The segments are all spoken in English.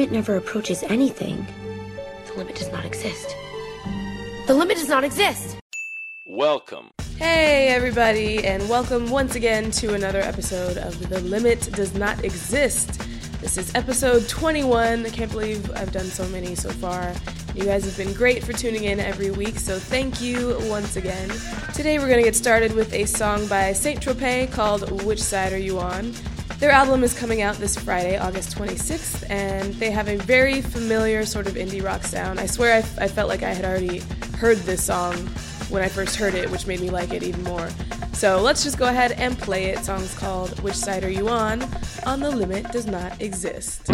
limit never approaches anything, the limit does not exist. The limit does not exist! Welcome. Hey, everybody, and welcome once again to another episode of The Limit Does Not Exist. This is episode 21. I can't believe I've done so many so far. You guys have been great for tuning in every week, so thank you once again. Today, we're going to get started with a song by Saint Tropez called Which Side Are You On? Their album is coming out this Friday, August 26th, and they have a very familiar sort of indie rock sound. I swear I, f- I felt like I had already heard this song when I first heard it, which made me like it even more. So let's just go ahead and play it. Song's called Which Side Are You On? On the Limit Does Not Exist.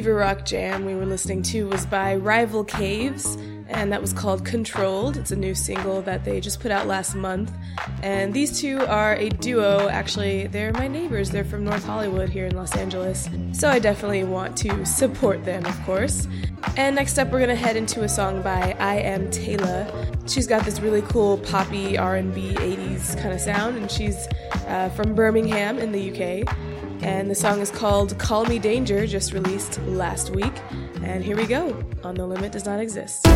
Fever Rock Jam we were listening to was by Rival Cavves, and that was called Controlled. It's a new single that they just put out last month. And these two are a duo, actually, they're my neighbors. They're from North Hollywood here in Los Angeles. So I definitely want to support them, of course. And next up, we're gonna head into a song by IAmTayla. She's got this really cool poppy R&B 80s kind of sound, and she's uh, from Birmingham in the UK. And the song is called Call Me Danger, just released last week. And here we go on The Limit Does Not Exist.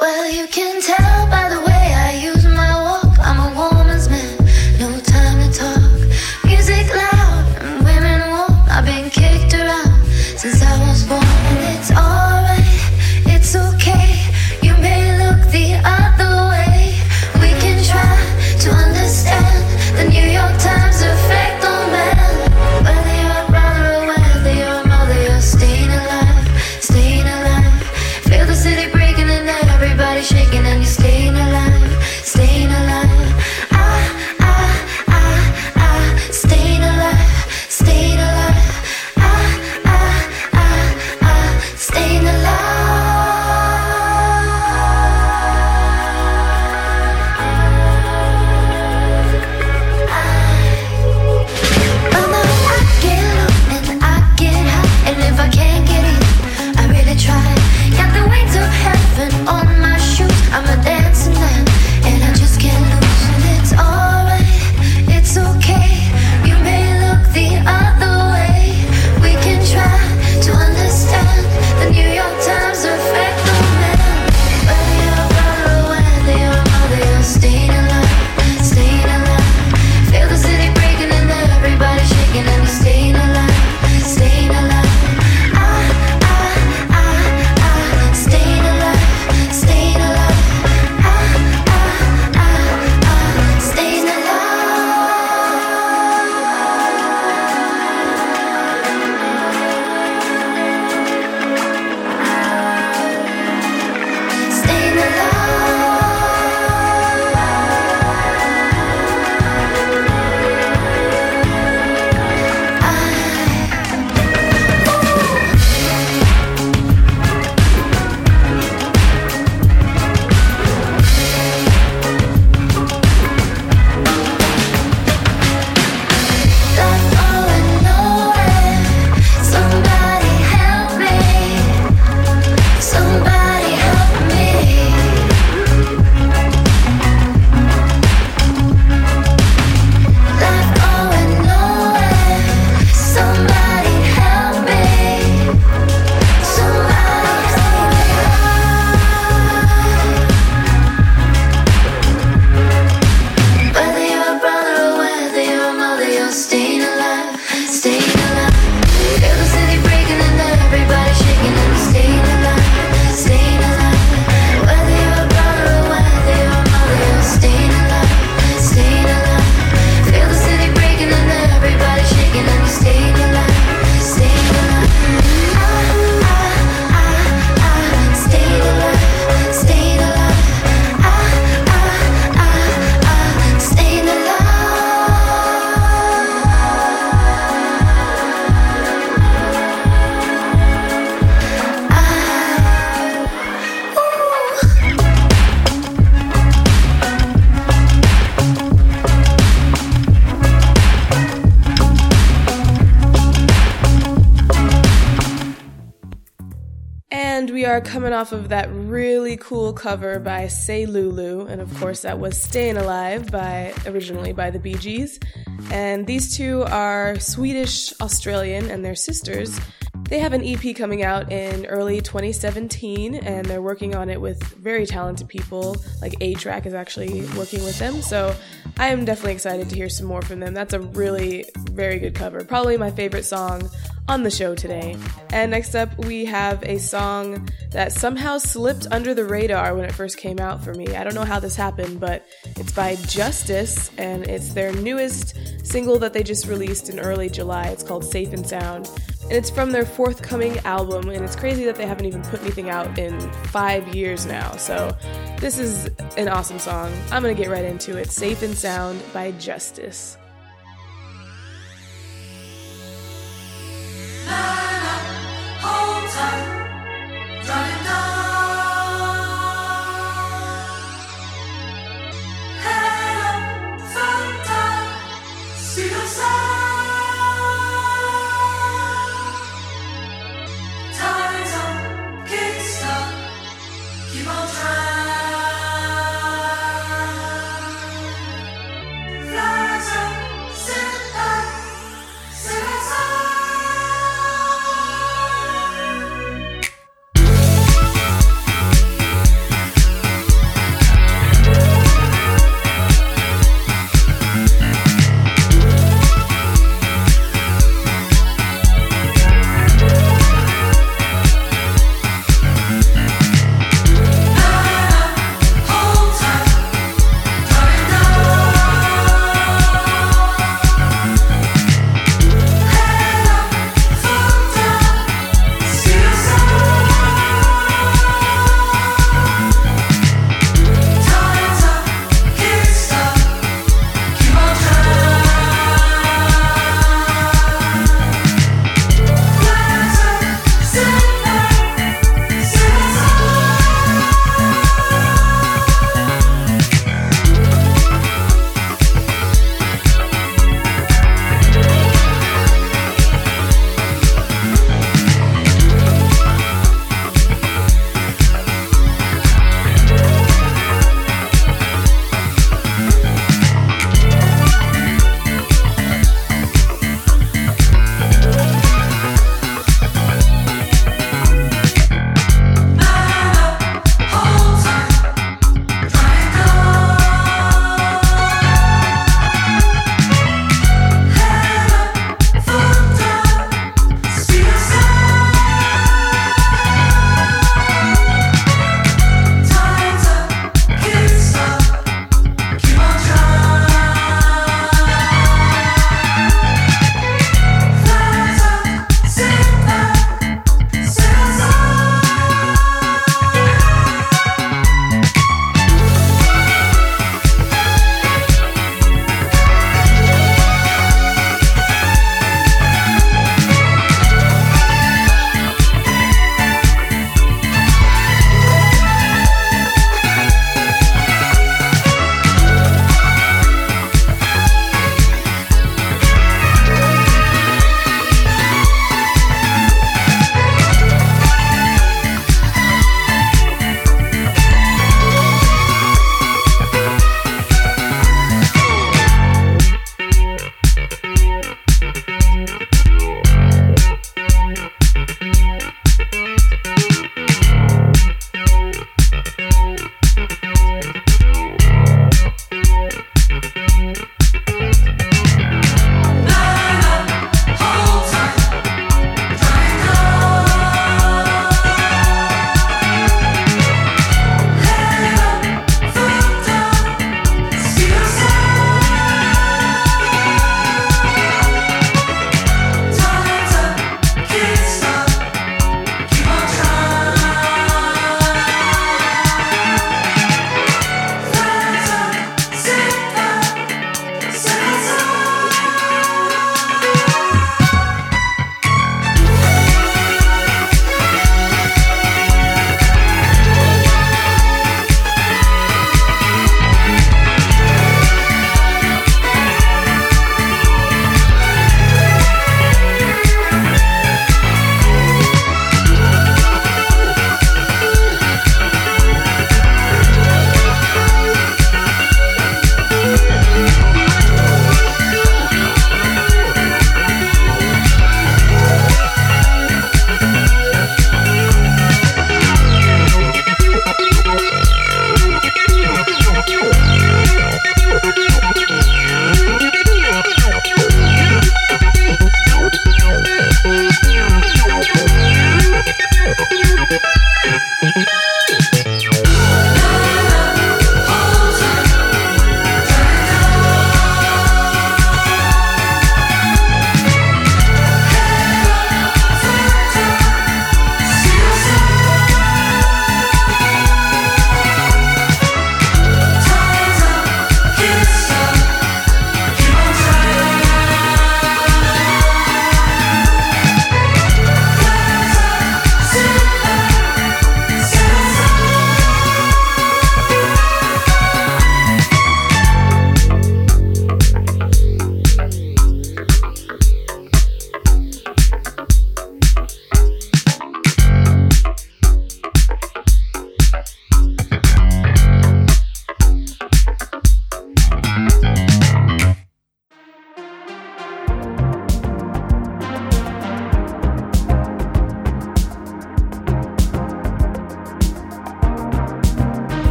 Well, you can tell by coming off of that really cool cover by Say Lou Lou, and of course that was Staying Alive by originally by the Bee Gees. And these two are Swedish Australian and they're sisters. They have an EP coming out in early 2017 and they're working on it with very talented people. Like A-Trak is actually working with them. So I am definitely excited to hear some more from them. That's a really very good cover. Probably my favorite song on the show today. And next up, we have a song that somehow slipped under the radar when it first came out for me. I don't know how this happened, but it's by Justice, and it's their newest single that they just released in early July. It's called Safe and Sound. And it's from their forthcoming album, and it's crazy that they haven't even put anything out in five years now. So, this is an awesome song. I'm gonna get right into it. Safe and Sound by Justice. Hold tight, running down.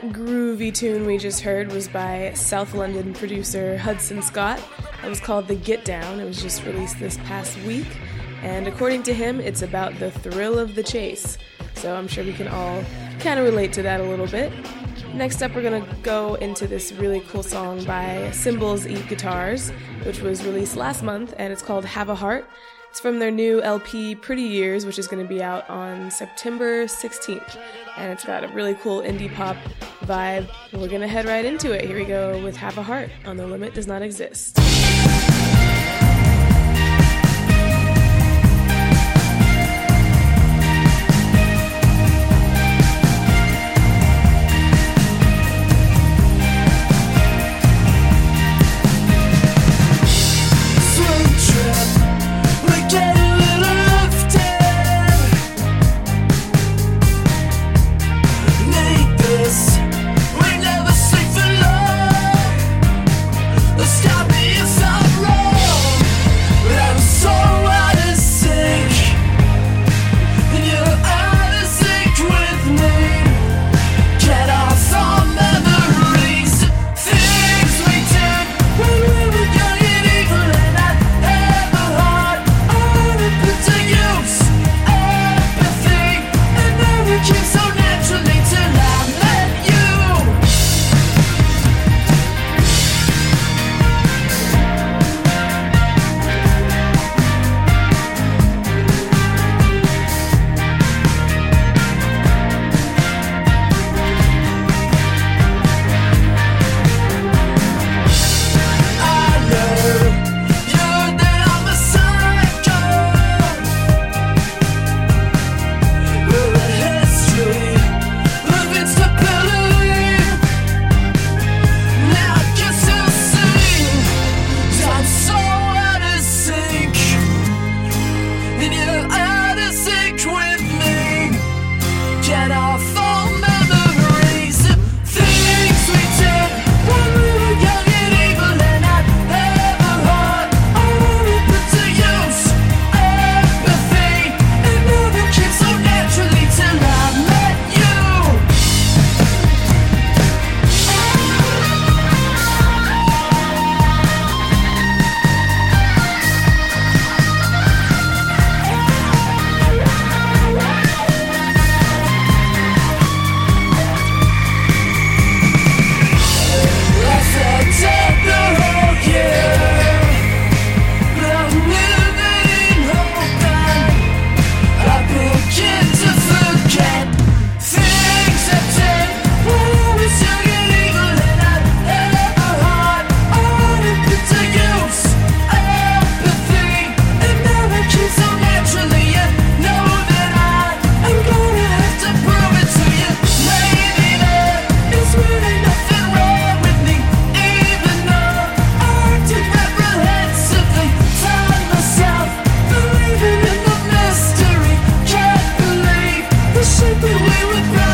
That groovy tune we just heard was by South London producer Hudson Scott. It was called The Get Down. It was just released this past week. And according to him, it's about the thrill of the chase. So I'm sure we can all kind of relate to that a little bit. Next up, we're going to go into this really cool song by Cymbals Eat Guitars, which was released last month, and it's called Have a Heart. It's from their new LP, Pretty Years, which is going to be out on September 16th. And it's got a really cool indie pop vibe. We're going to head right into it. Here we go with Have a Heart on The Limit Does Not Exist. we were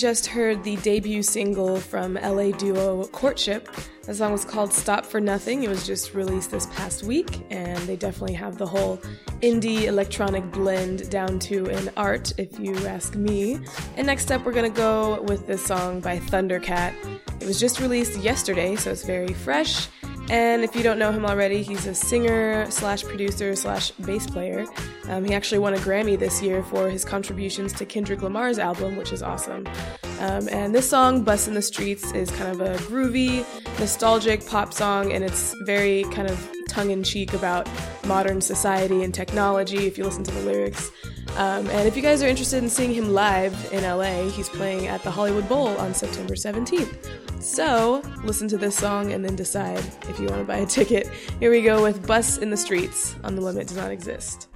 just heard the debut single from LA duo Courtship. The song was called Stop for Nothing. It was just released this past week, and they definitely have the whole indie electronic blend down to an art, if you ask me. And next up, we're gonna go with this song by Thundercat. It was just released yesterday, so it's very fresh. And if you don't know him already, he's a singer slash producer slash bass player. Um, he actually won a Grammy this year for his contributions to Kendrick Lamar's album, which is awesome. Um, and this song, Bus in the Streets, is kind of a groovy, nostalgic pop song, and it's very kind of tongue in cheek about modern society and technology if you listen to the lyrics. Um, and if you guys are interested in seeing him live in LA, he's playing at the Hollywood Bowl on September 17th. So listen to this song and then decide if you want to buy a ticket. Here we go with Bus in the Streets on The Limit Does Not Exist.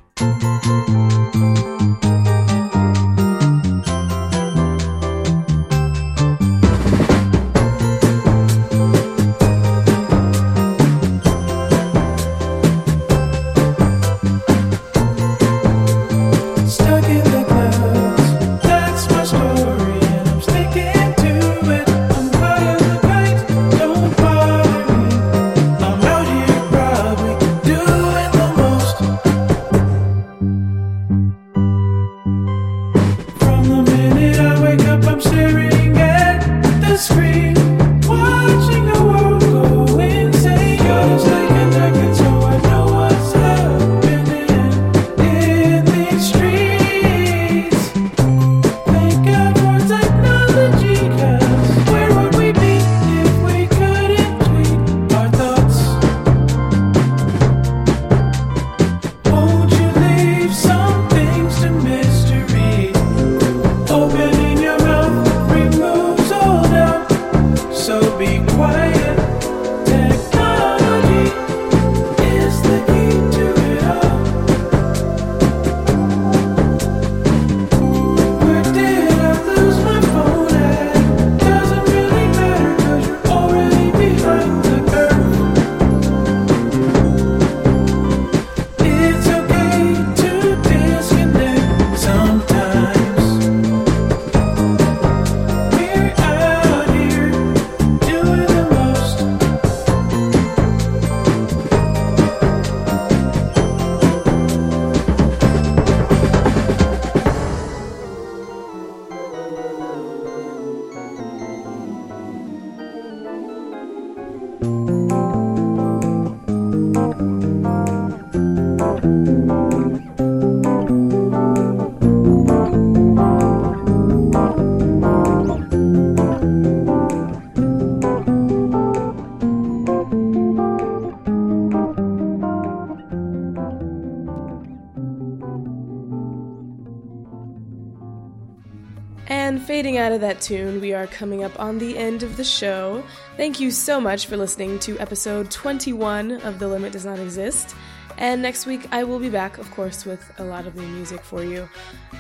That tune, we are coming up on the end of the show. Thank you so much for listening to episode 21 of The Limit Does Not Exist. And next week, I will be back, of course, with a lot of new music for you.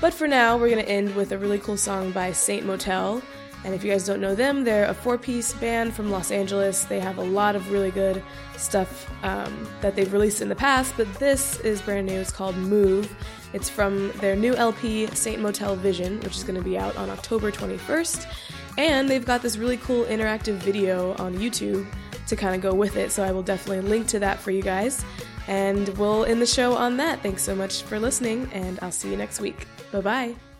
But for now, we're going to end with a really cool song by Saint Motel. And if you guys don't know them, they're a four piece band from Los Angeles. They have a lot of really good stuff um, that they've released in the past, but this is brand new. It's called Move. It's from their new LP, Saint Motel Vision, which is going to be out on October 21st. And they've got this really cool interactive video on YouTube to kind of go with it, so I will definitely link to that for you guys. And we'll end the show on that. Thanks so much for listening, and I'll see you next week. Bye bye.